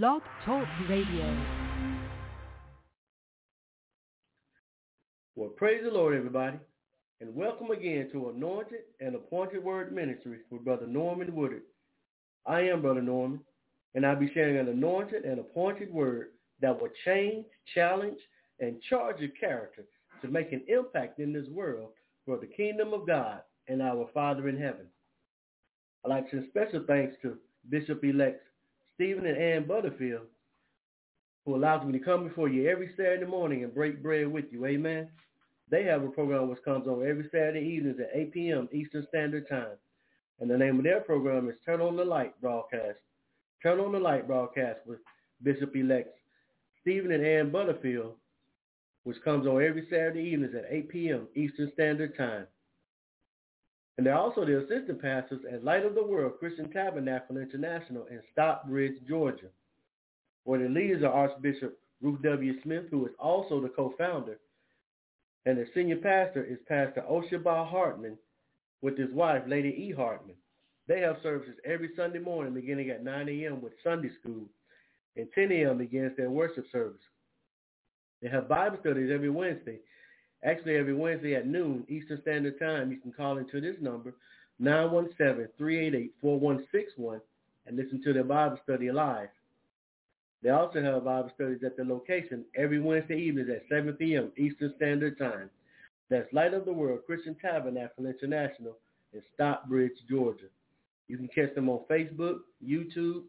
Blog Talk Radio. Well, praise the Lord, everybody, and welcome again to Anointed and Appointed Word Ministry with Brother Norman Woodard. I am Brother Norman, and I'll be sharing an anointed and appointed word that will change, challenge, and charge your character to make an impact in this world for the kingdom of God and our Father in heaven. I'd like to special thanks to Bishop-elect Stephen and Ann Butterfield, who allows me to come before you every Saturday morning and break bread with you. Amen. They have a program which comes on every Saturday evenings at 8 p.m. Eastern Standard Time. And the name of their program is Turn on the Light Broadcast. Turn on the Light Broadcast with Bishop-elect Stephen and Ann Butterfield, which comes on every Saturday evenings at 8 p.m. Eastern Standard Time. And they're also the assistant pastors at Light of the World Christian Tabernacle International in Stockbridge, Georgia, where the leaders are Archbishop Ruth W. Smith, who is also the co-founder, and the senior pastor is Pastor Oshabah Hartman with his wife, Lady E. Hartman. They have services every Sunday morning beginning at 9 a.m. with Sunday school, and 10 a.m. begins their worship service. They have Bible studies every Wednesday Actually, every Wednesday at noon Eastern Standard Time, you can call into this number, 917-388-4161, and listen to their Bible study live. They also have Bible studies at the location every Wednesday evening at 7 p.m. Eastern Standard Time. That's Light of the World Christian Tabernacle International in Stockbridge, Georgia. You can catch them on Facebook, YouTube,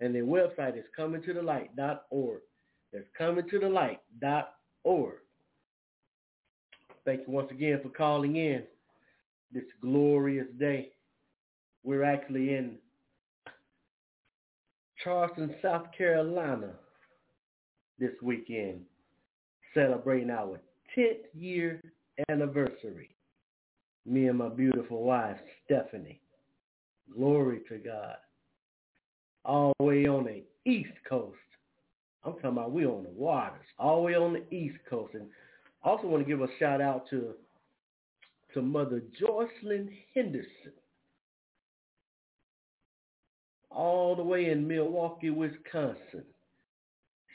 and their website is comingtothelight.org. That's comingtothelight.org. Thank you once again for calling in this glorious day. We're actually in Charleston, South Carolina this weekend, celebrating our 10th year anniversary. Me and my beautiful wife, Stephanie. Glory to God. All the way on the East Coast. I'm talking about we on the waters, all the way on the East Coast. And I also want to give a shout out to to Mother Jocelyn Henderson, all the way in Milwaukee, Wisconsin.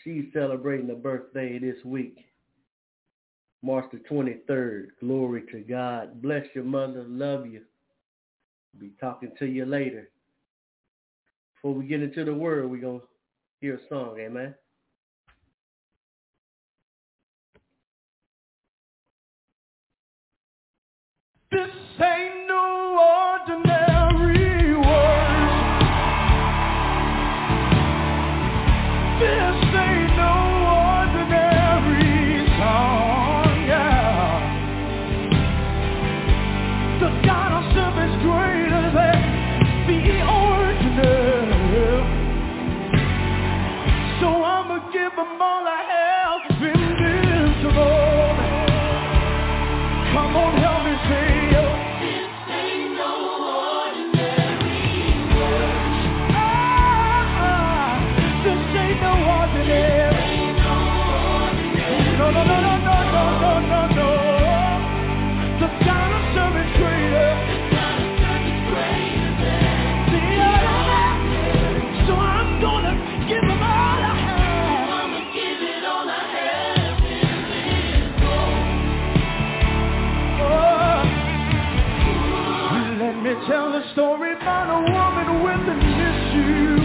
She's celebrating a birthday this week, March the 23rd. Glory to God. Bless your mother. Love you. Be talking to you later. Before we get into the word, we're going to hear a song. Amen. Tell the story about a woman with an issue.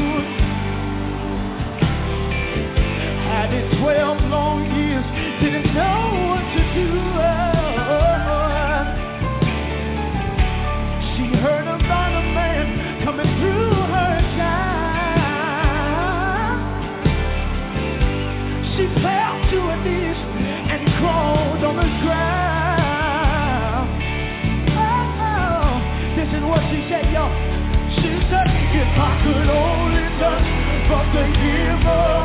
Had it 12 long years, didn't know I could only learn from the giver.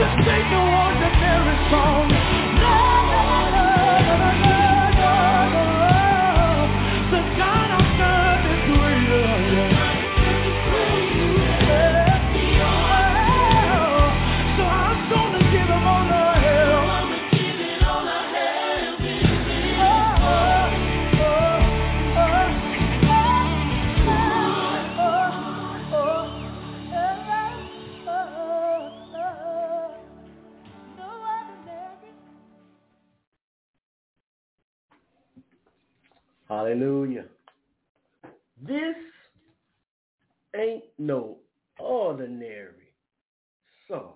This ain't no ordinary song. Ain't no ordinary song.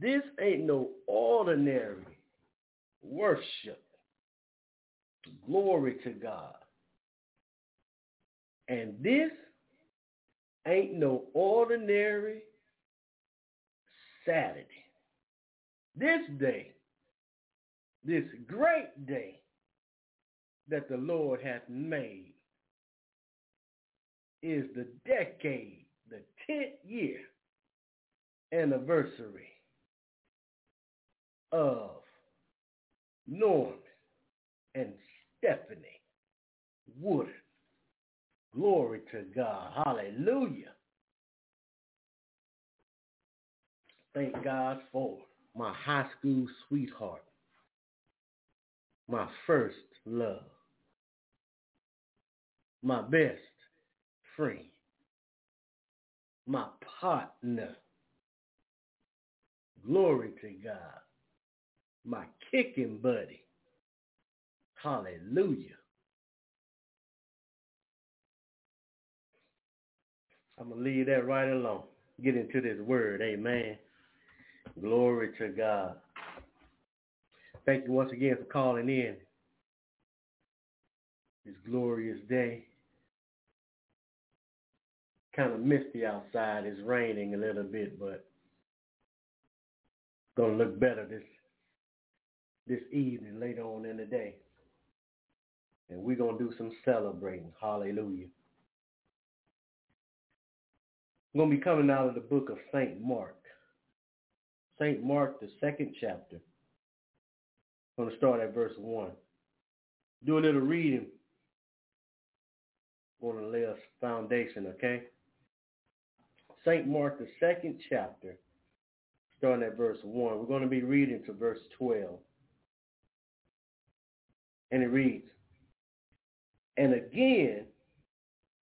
This ain't no ordinary worship. Glory to God. And this ain't no ordinary Saturday. This day, this great day that the Lord hath made is the decade, the 10th year anniversary of Norman and Stephanie Woodard. Glory to God. Hallelujah. Thank God for my high school sweetheart, my first love, my best friend, my partner. Glory to God. My kicking buddy. Hallelujah. I'm going to leave that right alone. Get into this word. Amen. Glory to God. Thank you once again for calling in this glorious day. Kind of misty outside. It's raining a little bit, but gonna look better this this evening later on in the day. And we're gonna do some celebrating. Hallelujah. I'm gonna be coming out of the book of Saint Mark. Saint Mark, the second chapter. I'm gonna start at verse one. Do a little reading. I'm gonna lay a foundation, okay? St. Mark, the second chapter, starting at verse 1. We're going to be reading to verse 12. And it reads, And again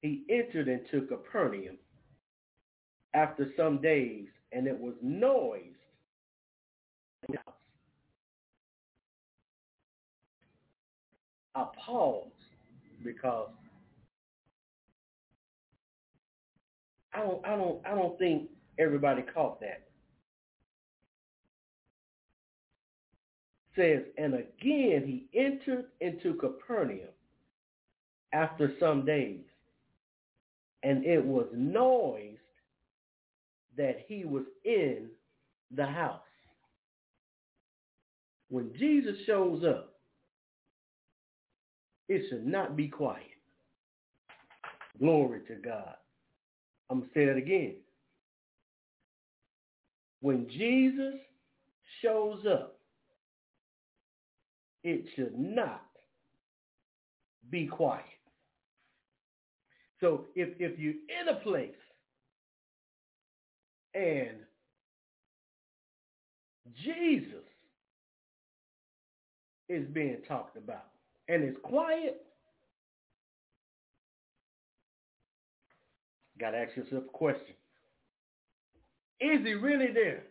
he entered into Capernaum after some days, and it was noised. I pause because I don't I don't I don't think everybody caught that. Says, and again he entered into Capernaum after some days, and it was noised that he was in the house. When Jesus shows up, it should not be quiet. Glory to God. I'm going to say it again. When Jesus shows up, it should not be quiet. So if, if you're in a place and Jesus is being talked about and it's quiet, got to ask yourself a question. Is he really there?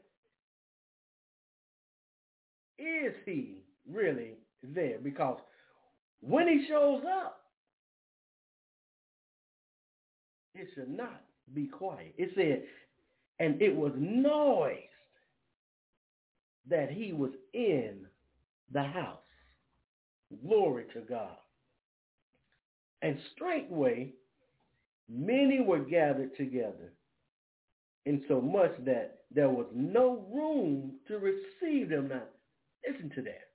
Is he really there? Because when he shows up, it should not be quiet. It said, and it was noised that he was in the house. Glory to God. And straightway many were gathered together, in so much that there was no room to receive them. Now, listen to that.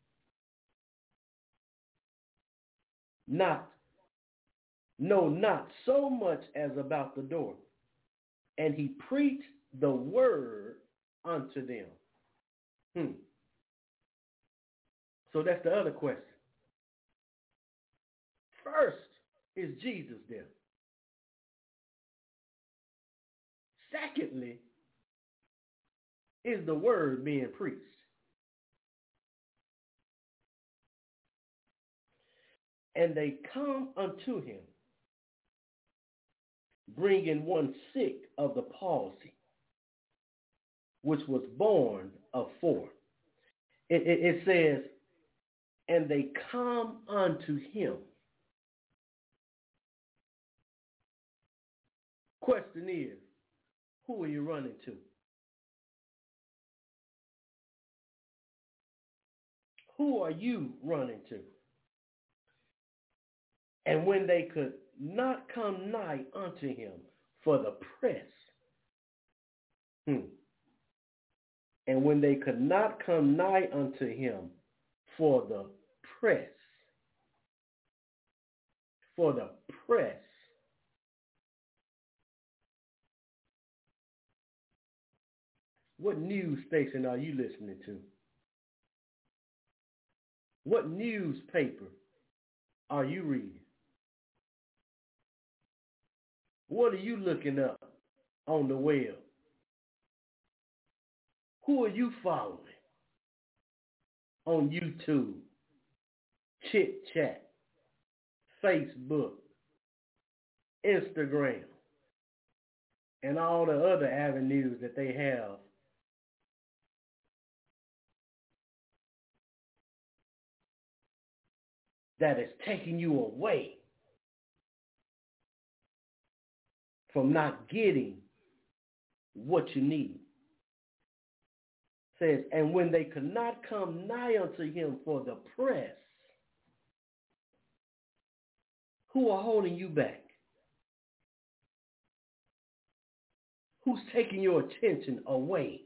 Not, no, not so much as about the door. And he preached the word unto them. Hmm. So that's the other question. First, is Jesus there? Secondly, is the word being preached? And they come unto him, bringing one sick of the palsy, which was born of four. It, it, it says, and they come unto him. Question is, who are you running to? Who are you running to? And when they could not come nigh unto him for the press, hmm, and when they could not come nigh unto him for the press, for the press, What news station are you listening to? What newspaper are you reading? What are you looking up on the web? Who are you following on YouTube, Chit Chat, Facebook, Instagram, and all the other avenues that they have that is taking you away from not getting what you need. Says, and when they could not come nigh unto him for the press, who are holding you back? Who's taking your attention away?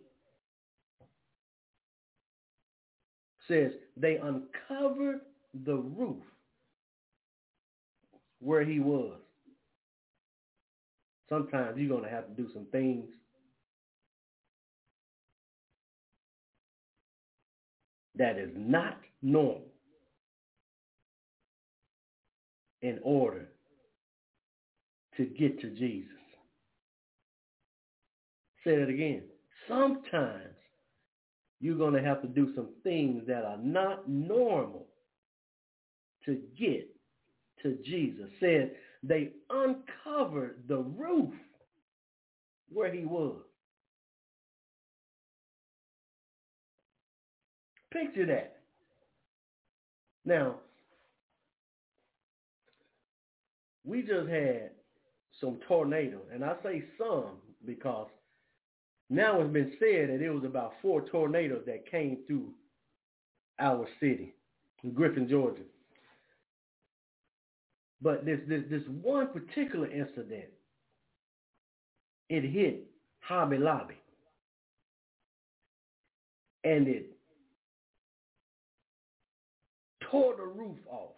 Says, they uncovered the roof where he was. Sometimes you're going to have to do some things that is not normal in order to get to Jesus. Say it again. Sometimes you're going to have to do some things that are not normal to get to Jesus. Said they uncovered the roof where he was. Picture that. Now, we just had some tornadoes, and I say some because now it's been said that it was about four tornadoes that came through our city, Griffin, Georgia. But this this this one particular incident, it hit Hobby Lobby. And it tore the roof off.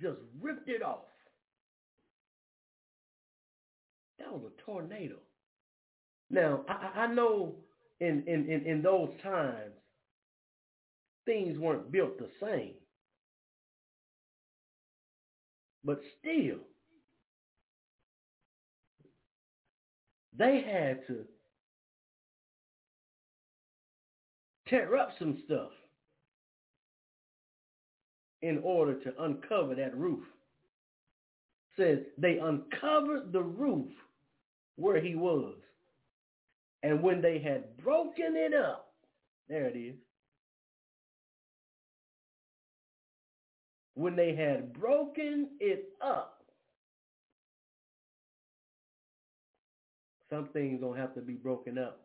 Just ripped it off. That was a tornado. Now, I, I know in, in, in, in those times, things weren't built the same. But still, they had to tear up some stuff in order to uncover that roof. Says they uncovered the roof where he was. And when they had broken it up, there it is. When they had broken it up, some things don't have to be broken up.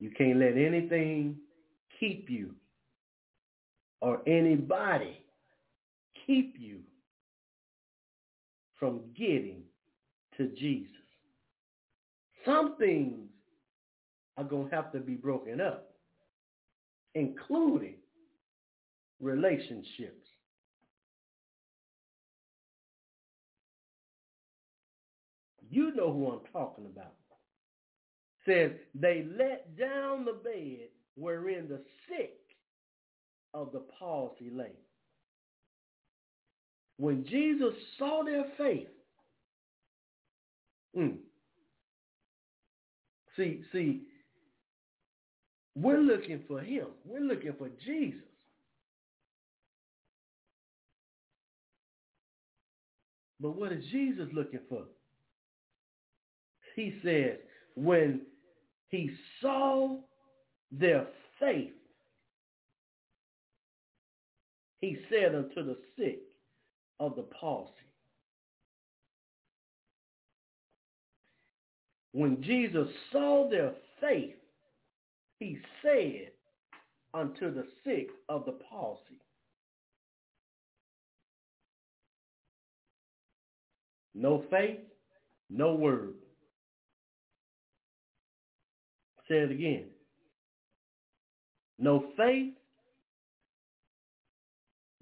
You can't let anything keep you or anybody keep you from getting to Jesus. Some things are going to have to be broken up, including relationships. You know who I'm talking about says they let down the bed wherein the sick of the palsy lay. When Jesus saw their faith, mm, see, see, we're looking for him. We're looking for Jesus. But what is Jesus looking for? He says, when he saw their faith. He said unto the sick of the palsy. When Jesus saw their faith, he said unto the sick of the palsy. No faith, no word. Say it again. No faith,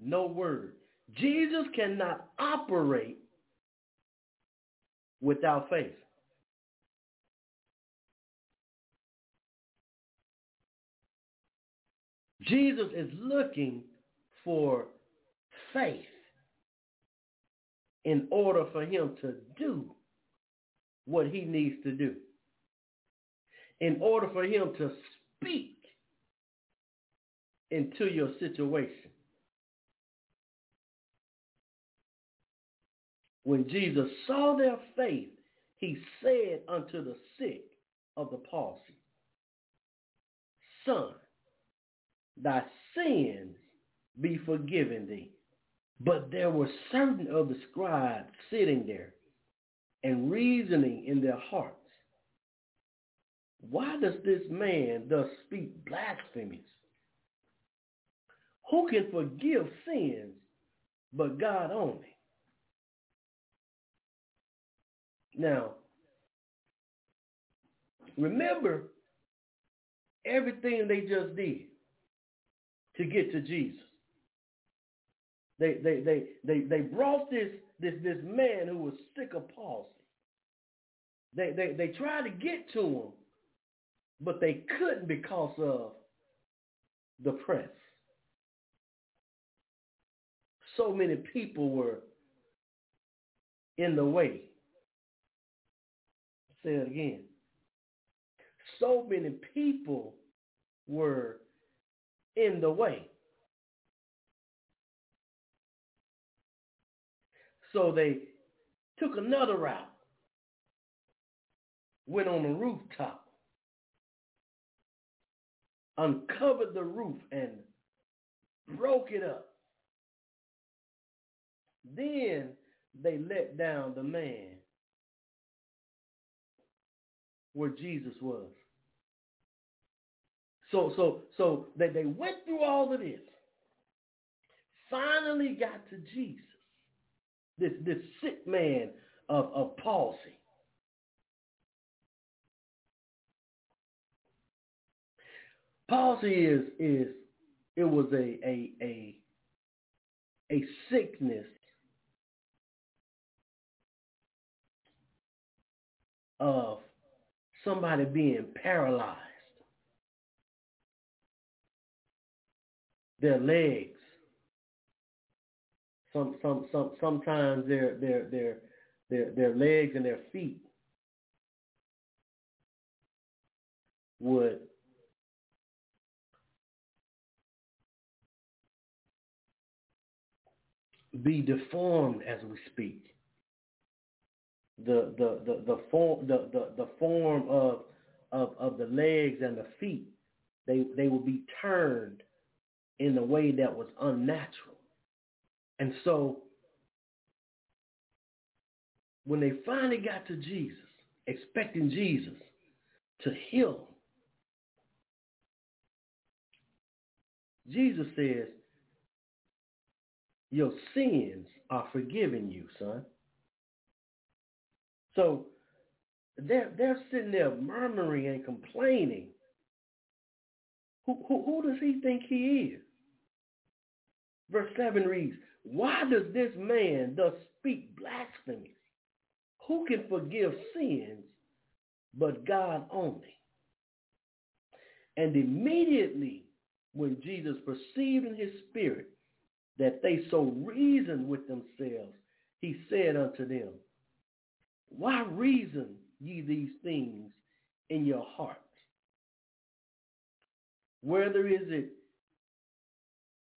no word. Jesus cannot operate without faith. Jesus is looking for faith in order for him to do what he needs to do in order for him to speak into your situation. When Jesus saw their faith, he said unto the sick of the palsy, Son, thy sins be forgiven thee. But there were certain of the scribes sitting there and reasoning in their hearts, why does this man thus speak blasphemies? Who can forgive sins but God only? Now, remember everything they just did to get to Jesus. They they they they, they brought this this this man who was sick of palsy. They they they tried to get to him but they couldn't because of the press. So many people were in the way. Say it again. So many people were in the way. So they took another route, went on the rooftop, uncovered the roof and broke it up. Then they let down the man where Jesus was. So so so that they went through all of this, finally got to Jesus, this this sick man of, of palsy. Palsy is is it was a a a a sickness of somebody being paralyzed. Their legs. Some some some sometimes their their their their their legs and their feet would be deformed as we speak. The the the, the form the, the, the form of, of of the legs and the feet, they they will be turned in a way that was unnatural. And so when they finally got to Jesus, expecting Jesus to heal Jesus says, your sins are forgiven you, son. So they're, they're sitting there murmuring and complaining. Who, who, who does he think he is? Verse 7 reads, Why does this man thus speak blasphemy? Who can forgive sins but God only? And immediately when Jesus perceived in his spirit that they so reasoned with themselves, he said unto them, Why reason ye these things in your hearts? Whether is it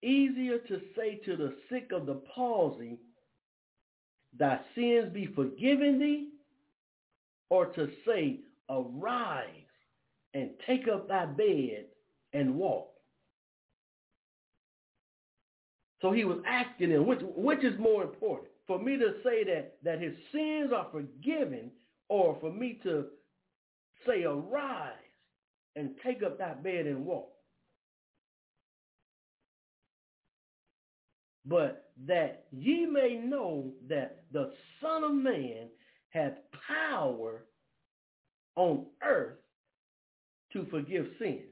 easier to say to the sick of the palsy, Thy sins be forgiven thee, or to say, Arise and take up thy bed and walk. So he was asking him, which, which is more important? For me to say that, that his sins are forgiven or for me to say, arise and take up thy bed and walk? But that ye may know that the Son of Man hath power on earth to forgive sins.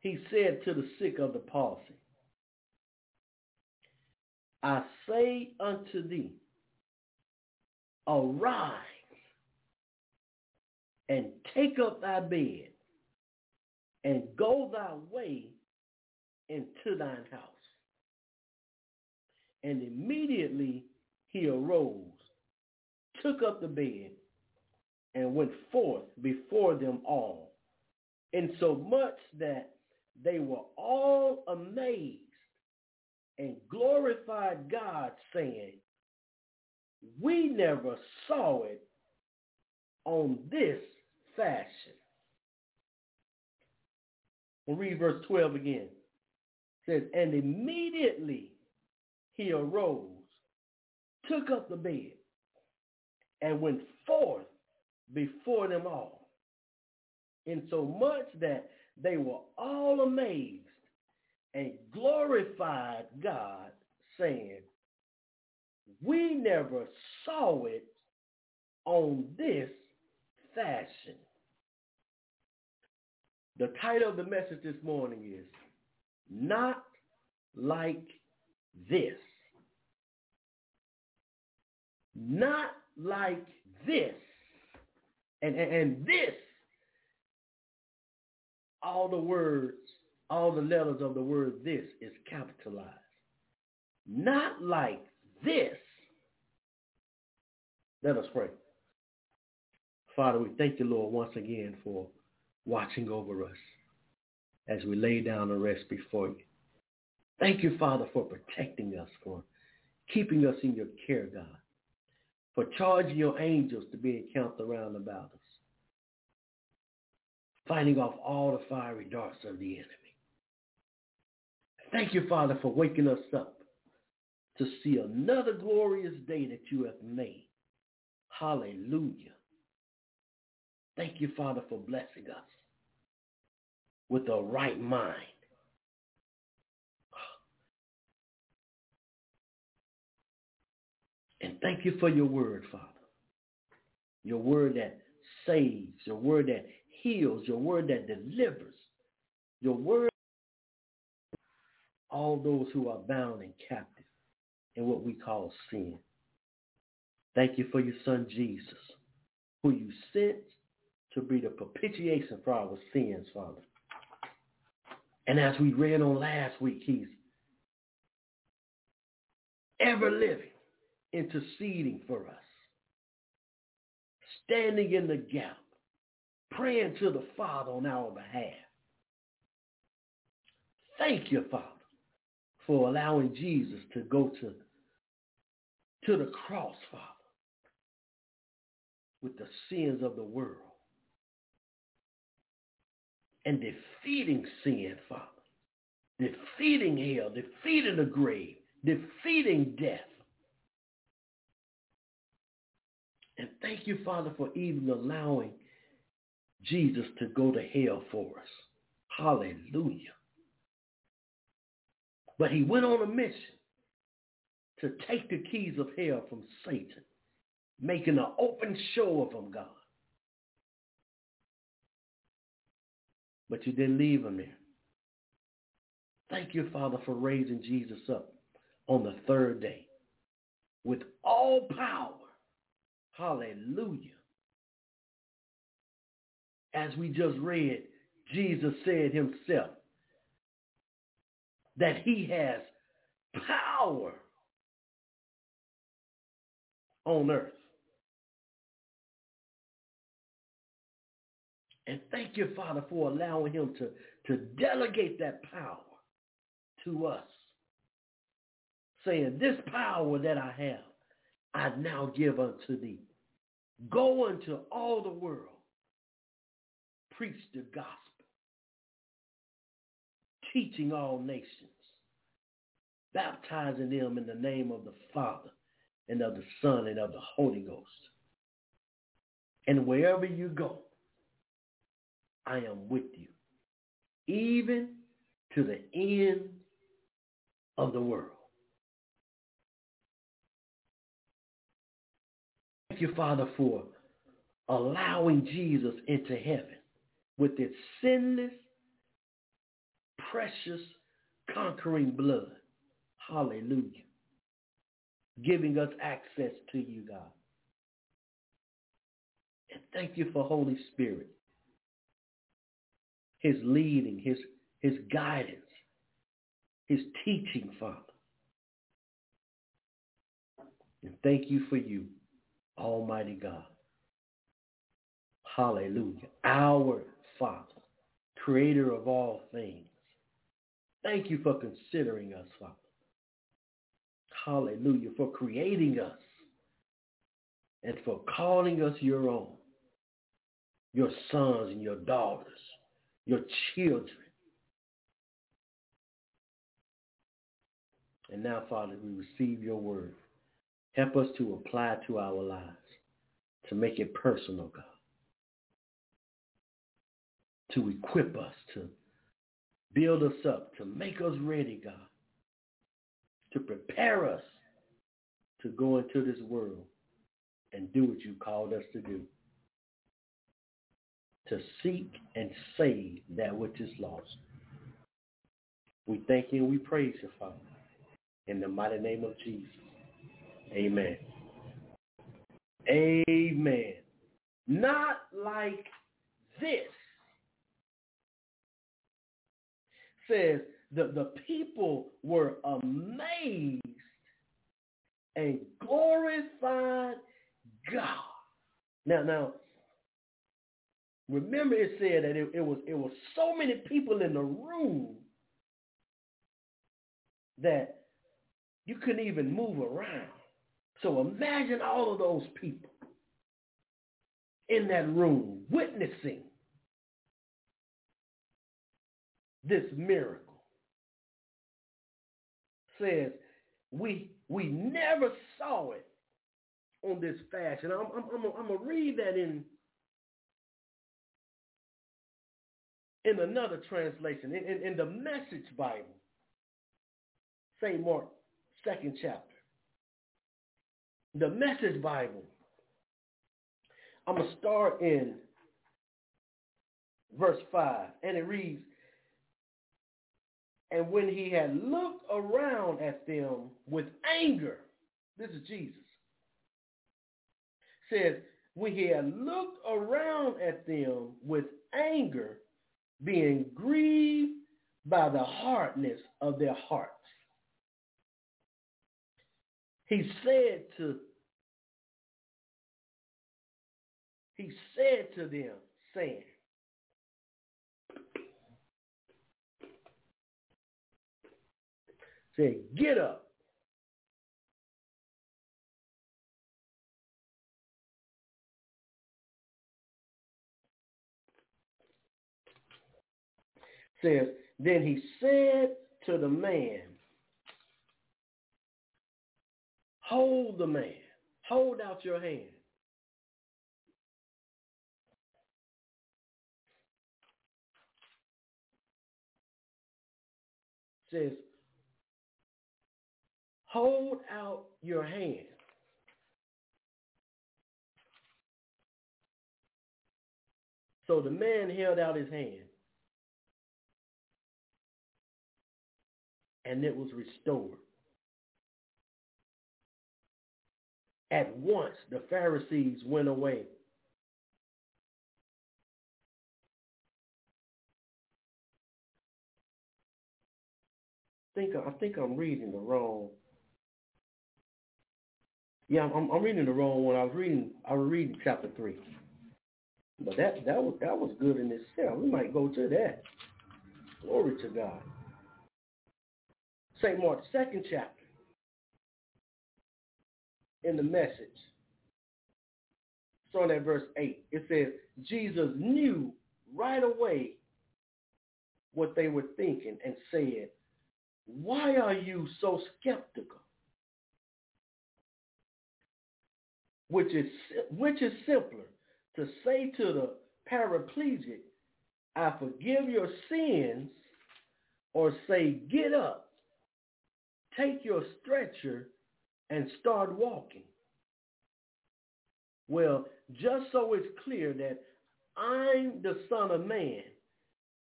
he said to the sick of the palsy, I say unto thee, arise and take up thy bed and go thy way into thine house. And immediately he arose, took up the bed, and went forth before them all, insomuch that they were all amazed and glorified God, saying, we never saw it on this fashion. We'll read verse 12 again. Says, and immediately he arose, took up the bed, and went forth before them all, insomuch that they were all amazed and glorified God, saying, we never saw it on this fashion. The title of the message this morning is Not Like This. Not like this. And, and, and this all the words, all the letters of the word this is capitalized. Not like this. Let us pray. Father, we thank you, Lord, once again for watching over us as we lay down and rest before you. Thank you, Father, for protecting us, for keeping us in your care, God, for charging your angels to be encamped around about us, fighting off all the fiery darts of the enemy. Thank you, Father, for waking us up to see another glorious day that you have made. Hallelujah. Thank you, Father, for blessing us with a right mind. And thank you for your word, Father. Your word that saves, your word that heals, your word that delivers, your word all those who are bound and captive in what we call sin. Thank you for your son Jesus, who you sent to be the propitiation for our sins, Father. And as we read on last week, he's ever living, interceding for us, standing in the gap, praying to the Father on our behalf. Thank you, Father, for allowing Jesus to go to, to the cross, Father, with the sins of the world and defeating sin, Father, defeating hell, defeating the grave, defeating death. And thank you, Father, for even allowing Jesus to go to hell for us. Hallelujah. But he went on a mission to take the keys of hell from Satan, making an open show of him, God. But you didn't leave him there. Thank you, Father, for raising Jesus up on the third day with all power. Hallelujah. As we just read, Jesus said himself that he has power on earth. And thank you, Father, for allowing him to, to delegate that power to us. Saying, this power that I have, I now give unto thee. Go into all the world. Preach the gospel. Teaching all nations. Baptizing them in the name of the Father and of the Son and of the Holy Ghost. And wherever you go, I am with you, even to the end of the world. Thank you, Father, for allowing Jesus into heaven with its sinless, precious, conquering blood. Hallelujah. Giving us access to you, God. And thank you for Holy Spirit his leading, his, his guidance, his teaching, Father. And thank you for you, Almighty God. Hallelujah. Our Father, creator of all things. Thank you for considering us, Father. Hallelujah. For creating us and for calling us your own, your sons and your daughters your children. And now, Father, we receive your word. Help us to apply to our lives, to make it personal, God. To equip us, to build us up, to make us ready, God. To prepare us to go into this world and do what you called us to do to seek and save that which is lost. We thank you and we praise you, Father. In the mighty name of Jesus. Amen. Amen. Not like this. Says the, the people were amazed and glorified God. Now, now, remember it said that it, it was it was so many people in the room that you couldn't even move around. So imagine all of those people in that room witnessing this miracle. Says we we never saw it on this fashion. I'm I'm I'm, I'm gonna read that in in another translation in, in, in the Message Bible, Saint Mark, second chapter. The Message Bible. I'm gonna start in verse five, and it reads, and when he had looked around at them with anger, this is Jesus, says, when he had looked around at them with anger, being grieved by the hardness of their hearts, he said to he said to them, saying, Say, get up. Says, then he said to the man, hold the man, hold out your hand. Says, hold out your hand. So the man held out his hand. And it was restored. At once the Pharisees went away. I think I think I'm reading the wrong yeah, I'm, I'm reading the wrong one. I was reading I was reading chapter three, but that that was that was good in itself. We might go to that. Glory to God. Saint Mark, second chapter, in the message, starting at verse eight, it says Jesus knew right away what they were thinking and said, "Why are you so skeptical?" which is which is simpler to say to the paraplegic, I forgive your sins, or say, get up, take your stretcher, and start walking. Well, just so it's clear that I'm the Son of Man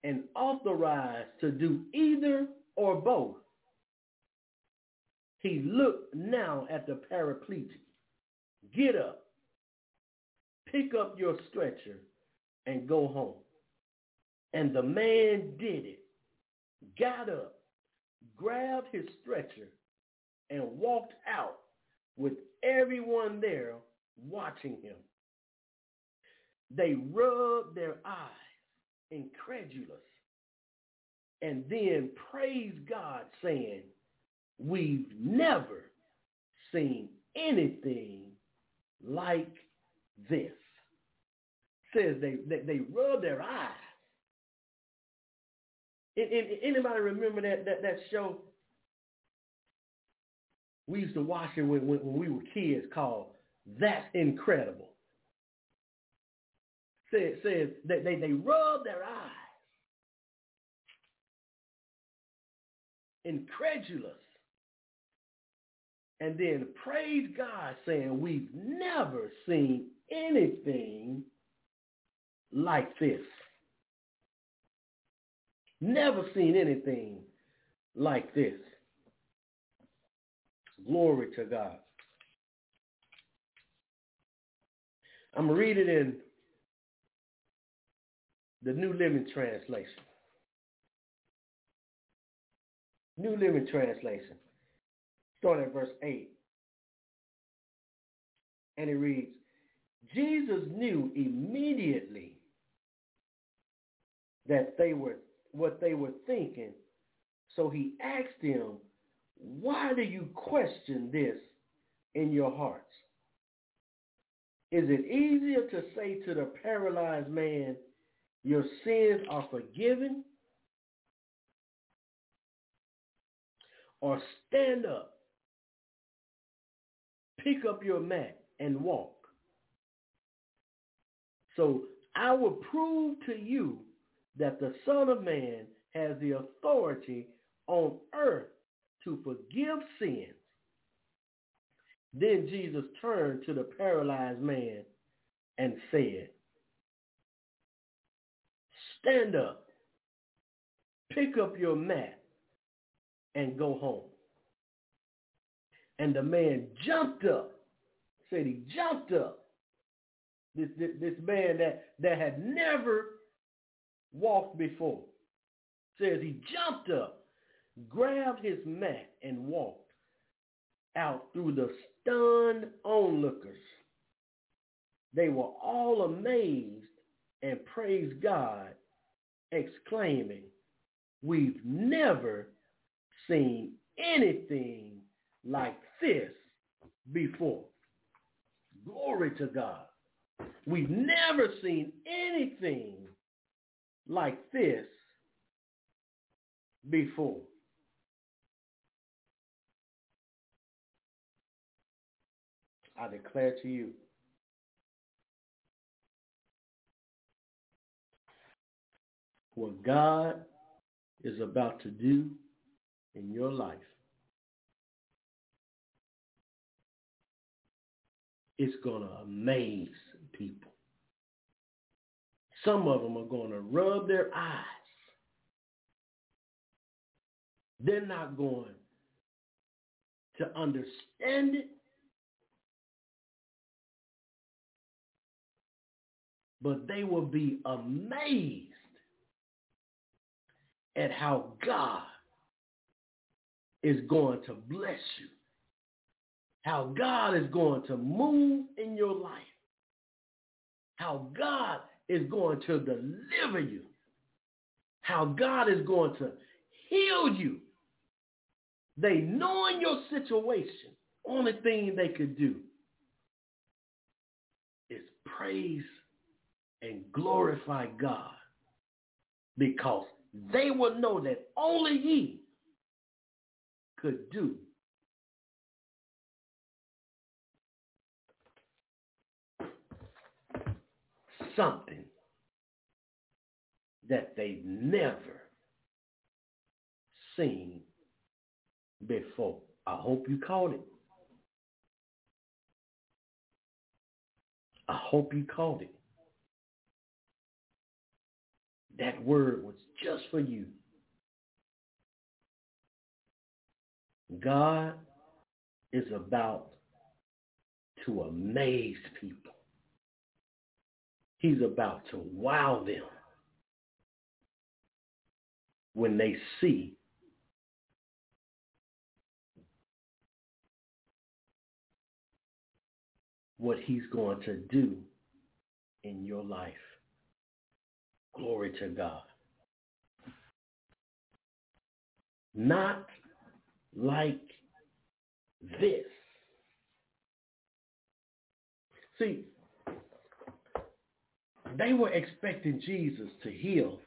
and authorized to do either or both, he looked now at the paraplegic Get up, pick up your stretcher, and go home. And the man did it, got up, grabbed his stretcher, and walked out with everyone there watching him. They rubbed their eyes, incredulous, and then praised God, saying, we've never seen anything like this. Says they, they, they their eyes. And, and, anybody remember that, that, that show? We used to watch it when, when, when we were kids called That's Incredible. Says, says that they, they rub their eyes. Incredulous and then praise God saying we've never seen anything like this. Never seen anything like this. Glory to God. I'm going to read it in the New Living Translation. New Living Translation starting at verse 8. And it reads, Jesus knew immediately that they were what they were thinking. So he asked them, why do you question this in your hearts? Is it easier to say to the paralyzed man, your sins are forgiven? Or stand up, pick up your mat and walk. So I will prove to you that the Son of Man has the authority on earth to forgive sins. Then Jesus turned to the paralyzed man and said, stand up, pick up your mat, and go home. And the man jumped up, said he jumped up. This, this, this man that, that had never walked before. Says he jumped up, grabbed his mat, and walked out through the stunned onlookers. They were all amazed and praised God, exclaiming, we've never seen anything like this before. Glory to God. We've never seen anything like this before. I declare to you, what God is about to do in your life it's going to amaze people. Some of them are going to rub their eyes. They're not going to understand it. But they will be amazed at how God is going to bless you. How God is going to move in your life. How God is going to deliver you. How God is going to heal you. They knowing your situation, only thing they could do is praise and glorify God because they will know that only he could do something that they've never seen before. I hope you caught it. I hope you caught it. That word was just for you. God is about to amaze people. He's about to wow them when they see what he's going to do in your life. Glory to God. Not like this. See, they were expecting Jesus to heal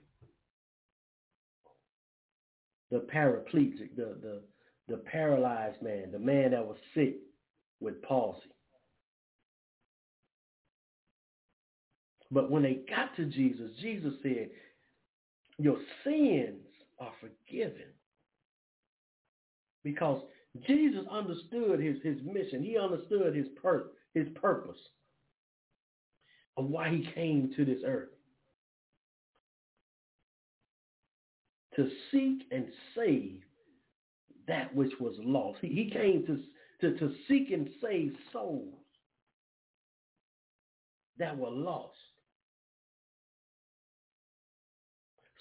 the paraplegic, the, the, the paralyzed man, the man that was sick with palsy. But when they got to Jesus, Jesus said, your sins are forgiven. Because Jesus understood his, his mission. He understood his, per, his purpose of why he came to this earth. To seek and save that which was lost. He, came to, to, to seek and save souls that were lost.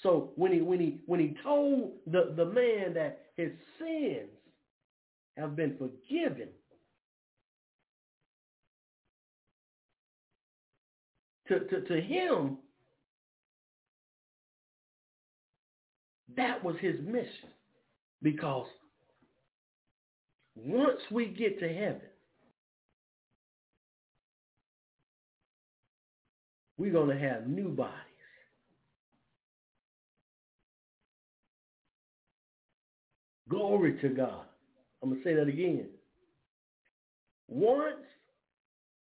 So when he when he when he told the, the man that his sins have been forgiven, to, to, to him, that was his mission. Because once we get to heaven, we're going to have new bodies. Glory to God. I'm going to say that again. Once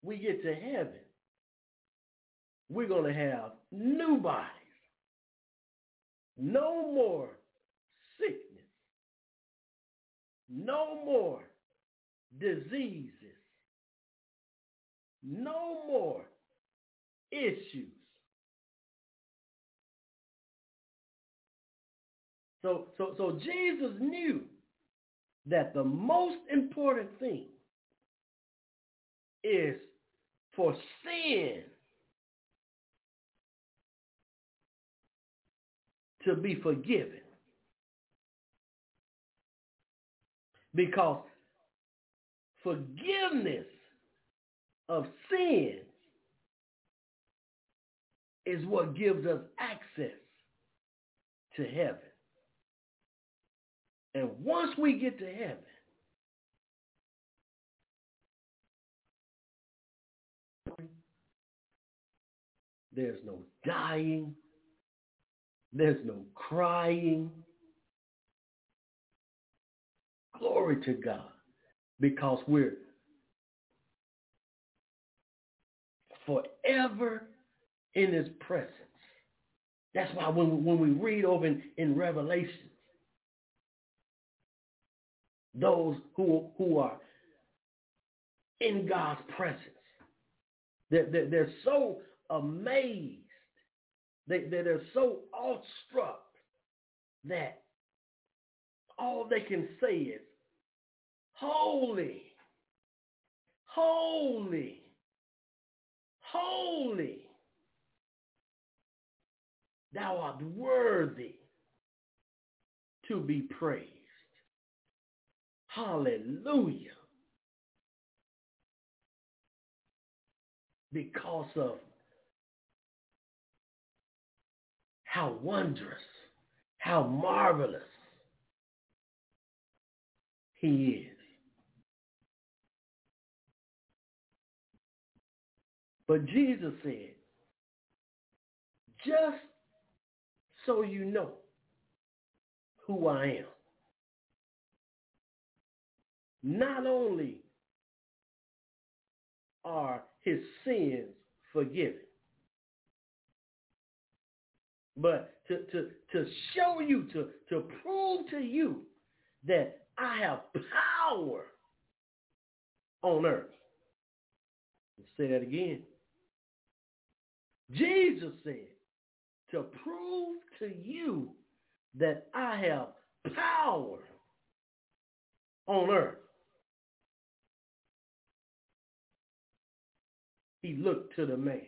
we get to heaven, we're going to have new bodies. No more sickness. No more diseases. No more issues. So, so, so Jesus knew that the most important thing is for sin to be forgiven. Because forgiveness of sins is what gives us access to heaven. And once we get to heaven, there's no dying, there's no crying. Glory to God. Because we're forever in his presence. That's why when, when we read over in, in Revelation, those who, who are in God's presence, they're, they're, they're so amazed, they, they're so awestruck that all they can say is, holy, holy, holy Thou art worthy to be praised. Hallelujah. Because of how wondrous, how marvelous he is. But Jesus said, just so you know who I am. Not only are his sins forgiven, but to, to, to show you, to, to prove to you that I have power on earth. Let's say that again. Jesus said, to prove to you that I have power on earth. He looked to the man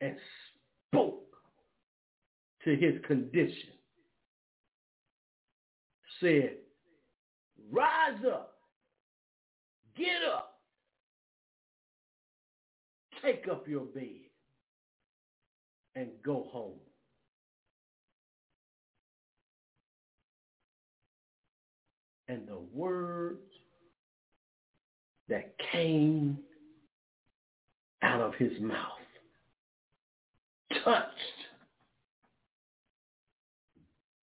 and spoke to his condition. Said, rise up, get up, take up your bed and go home. And the words that came out of his mouth touched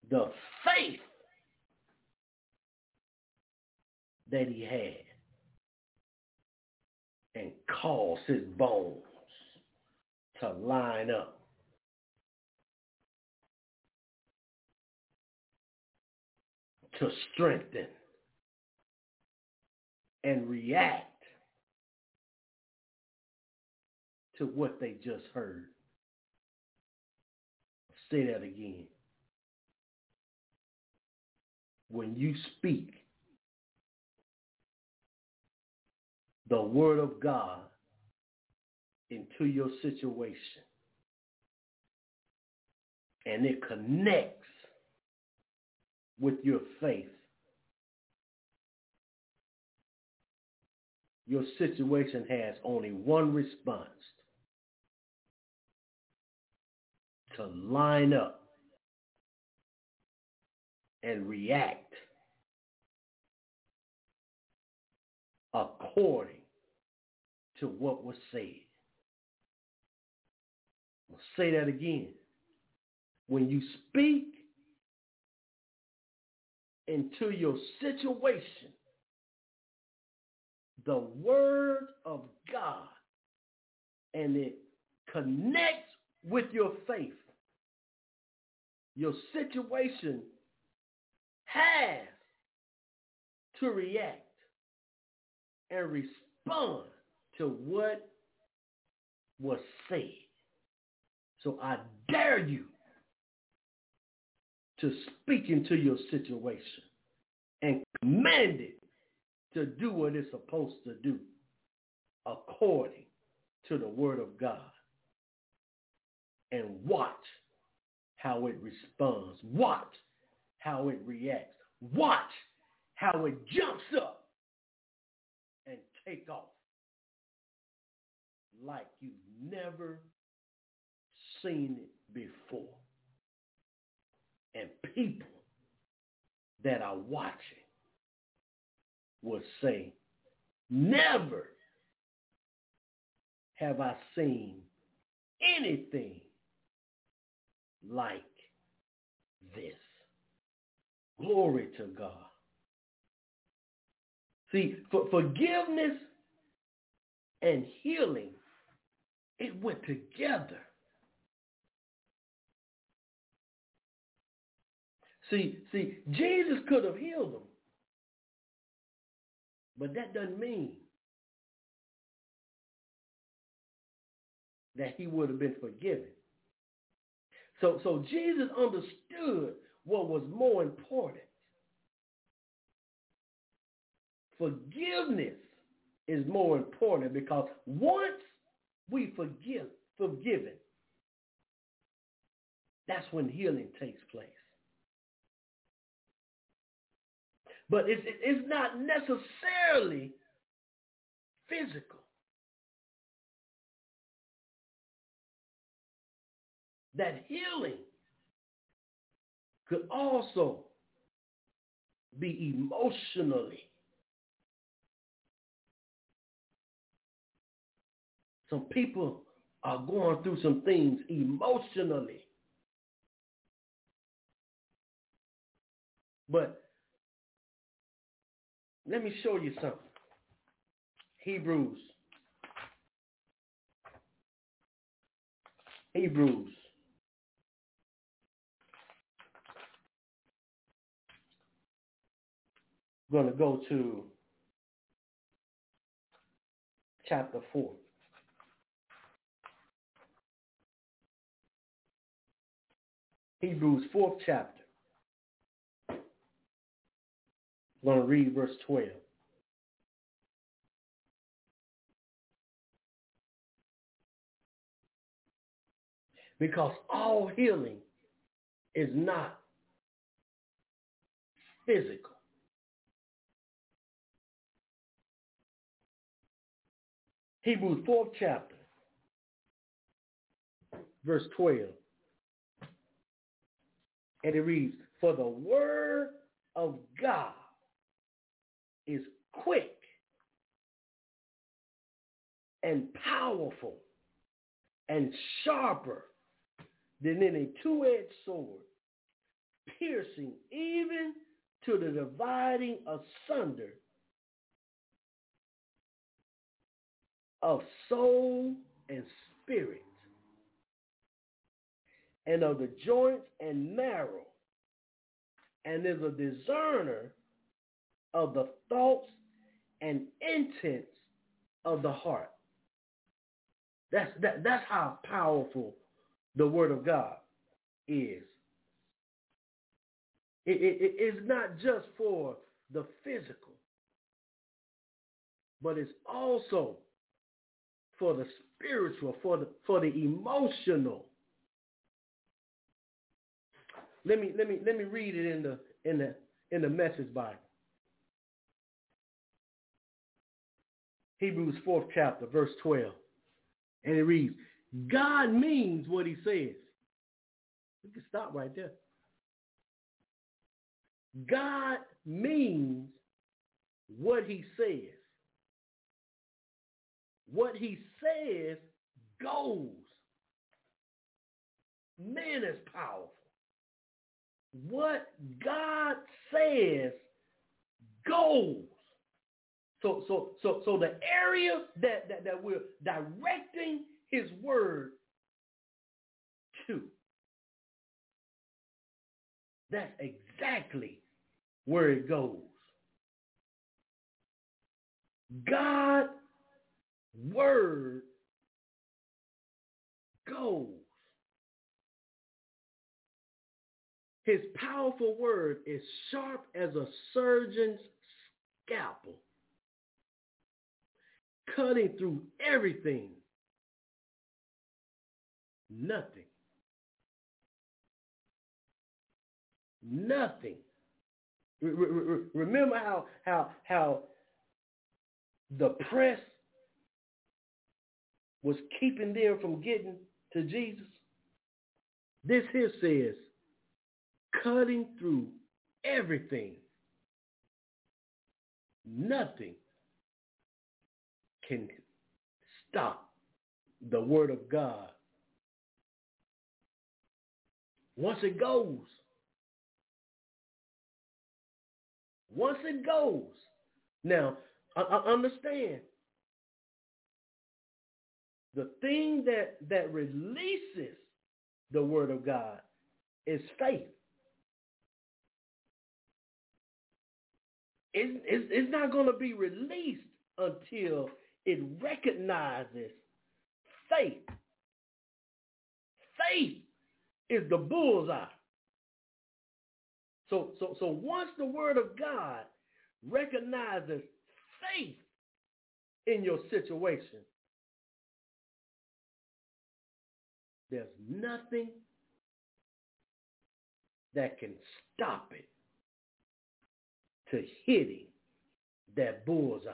the faith that he had and caused his bones to line up to strengthen and react to what they just heard. Say that again. When you speak the word of God into your situation and it connects with your faith. your situation has only one response. To line up and react according to what was said. I'll say that again. When you speak into your situation, the word of God, and it connects with your faith, your situation has to react and respond to what was said. So I dare you to speak into your situation and command it to do what it's supposed to do according to the word of God. And watch how it responds. Watch how it reacts. Watch how it jumps up and take off like you've never seen it before. And people that are watching will say, never have I seen anything like this. Glory to God. See, for forgiveness and healing, it went together. See, see, Jesus could have healed them. But that doesn't mean that he would have been forgiven. So, so Jesus understood what was more important. Forgiveness is more important because once we forgive, forgiven, that's when healing takes place. But it's, it's not necessarily physical. That healing could also be emotionally. Some people are going through some things emotionally. But let me show you something. Hebrews. Hebrews. I'm going to go to chapter 4. Hebrews 4th chapter. I'm going to read verse 12. Because all healing is not physical. Hebrews 4th chapter, verse 12. And it reads, For the word of God is quick and powerful and sharper than any two-edged sword, piercing even to the dividing asunder of soul and spirit, and of the joints and marrow, and is a discerner of the thoughts and intents of the heart. That's that, that's how powerful the word of God is. It, it, it is not just for the physical, but it's also for the spiritual, for the for the emotional. Let me let me let me read it in the in the in the message Bible. Hebrews 4th chapter, verse 12. And it reads, God means what he says. We can stop right there. God means what he says. What he says goes. Man is powerful. What God says goes. So so so so the area that, that, that we're directing his word to. That's exactly where it goes. God word goes. His powerful word is sharp as a surgeon's scalpel, cutting through everything. Nothing. Nothing. Remember how how how the press was keeping them from getting to Jesus? This here says, cutting through everything. Nothing can stop the word of God. Once it goes, once it goes. Now, I, understand the thing that, that releases the word of God is faith. It's, it's, it's not going to be released until it recognizes faith. Faith is the bullseye. So, so, so once the word of God recognizes faith in your situation, there's nothing that can stop it to hitting that bullseye.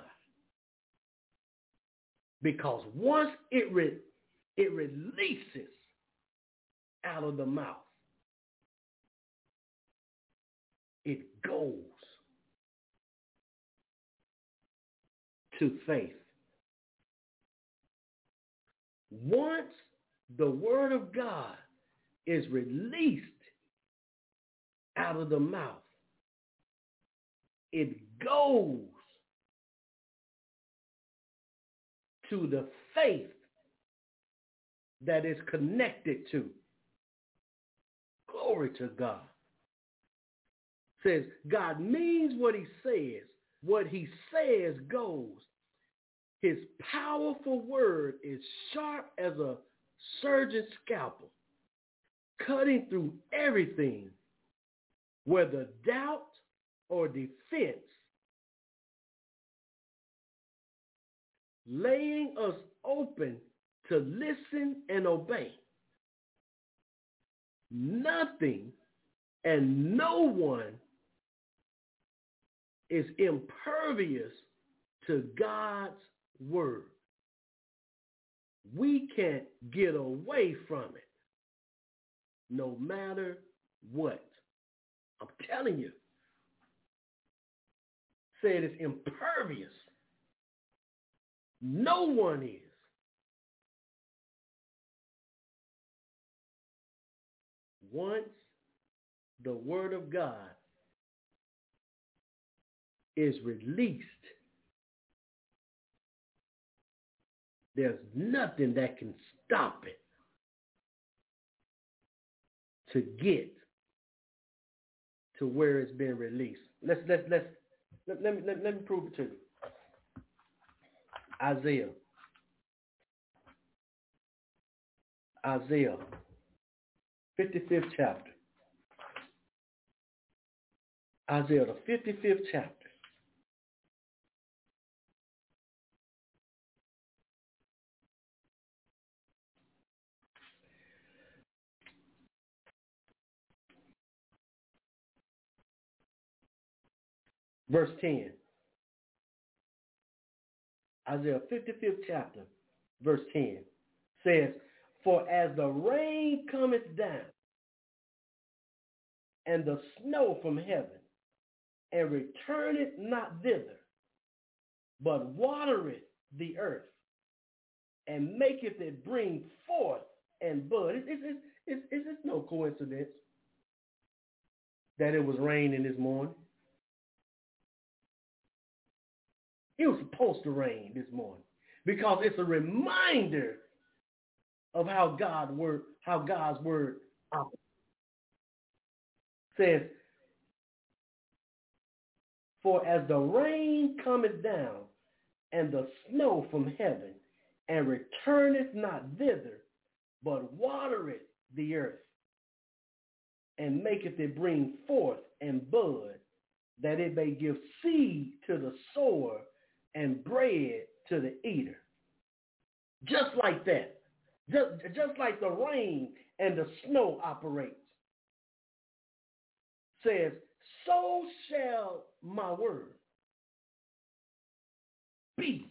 Because once it re- it releases out of the mouth, it goes to faith. Once the word of God is released out of the mouth, it goes to the faith that is connected to. Glory to God. Says God means what he says. What he says goes. His powerful word is sharp as a surgeon's scalpel, cutting through everything, whether doubt or defense, laying us open to listen and obey. Nothing and no one is impervious to God's word. We can't get away from it no matter what. I'm telling you. Said it's impervious. No one is. Once the word of God is released, there's nothing that can stop it to get to where it's been released. Let's let's let's let, let me let, let me prove it to you. Isaiah. Isaiah, 55th chapter. Isaiah, the 55th chapter. Verse 10. Isaiah 55th chapter, verse 10 says, For as the rain cometh down, and the snow from heaven, and returneth not thither, but watereth the earth, and maketh it bring forth and bud. It's, it's no coincidence that it was raining this morning. It was supposed to rain this morning because it's a reminder of how God word, how God's word says, For as the rain cometh down and the snow from heaven, and returneth not thither, but watereth the earth, and maketh it bring forth and bud, that it may give seed to the sower and bread to the eater. Just like that. Just, just like the rain and the snow operates. Says, so shall my word be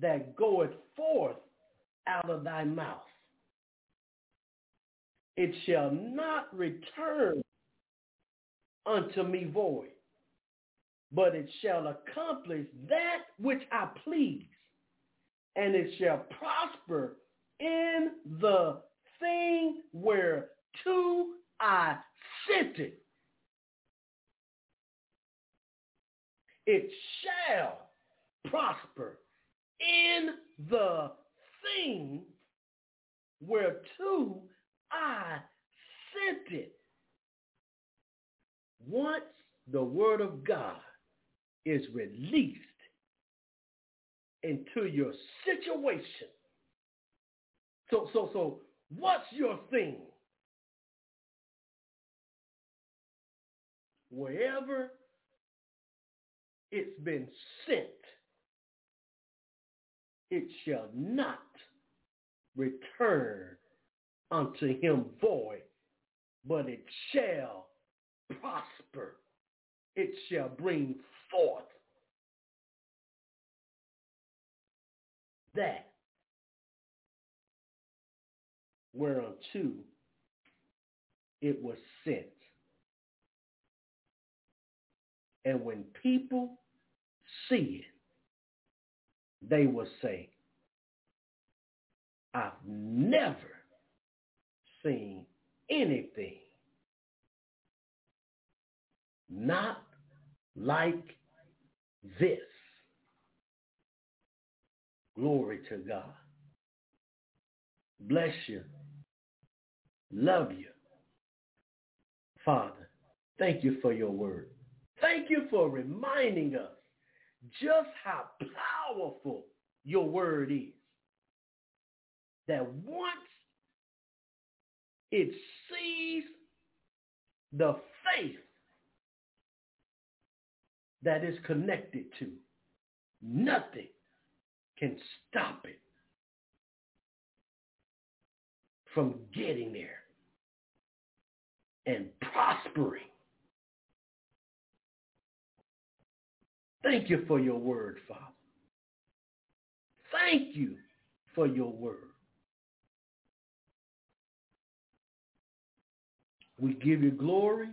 that goeth forth out of thy mouth. It shall not return unto me void, but it shall accomplish that which I please, and it shall prosper in the thing whereto I sent it. It shall prosper in the thing whereto I sent it. Once the word of God is released into your situation. So, so, so what's your thing? Wherever it's been sent, it shall not return unto him void, but it shall prosper. It shall bring forth that whereunto it was sent. And when people see it, they will say, I've never seen anything not like this. Glory to God. Bless you. Love you. Father, thank you for your word. Thank you for reminding us just how powerful your word is. That once it sees the faith that is connected to, nothing can stop it from getting there and prospering. Thank you for your word, Father. Thank you for your word. We give you glory.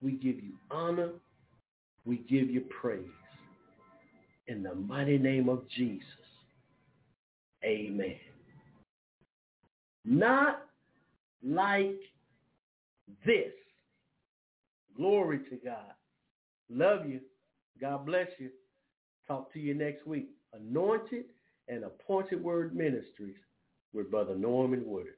We give you honor. We give you praise. In the mighty name of Jesus. Amen. Not like this. Glory to God. Love you. God bless you. Talk to you next week. Anointed and Appointed Word Ministries with Brother Norman Woodard.